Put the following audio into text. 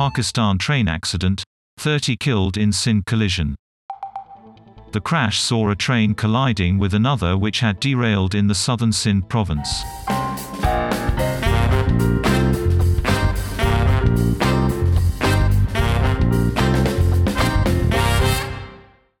Pakistan train accident 30 killed in Sindh collision. The crash saw a train colliding with another which had derailed in the southern Sindh province.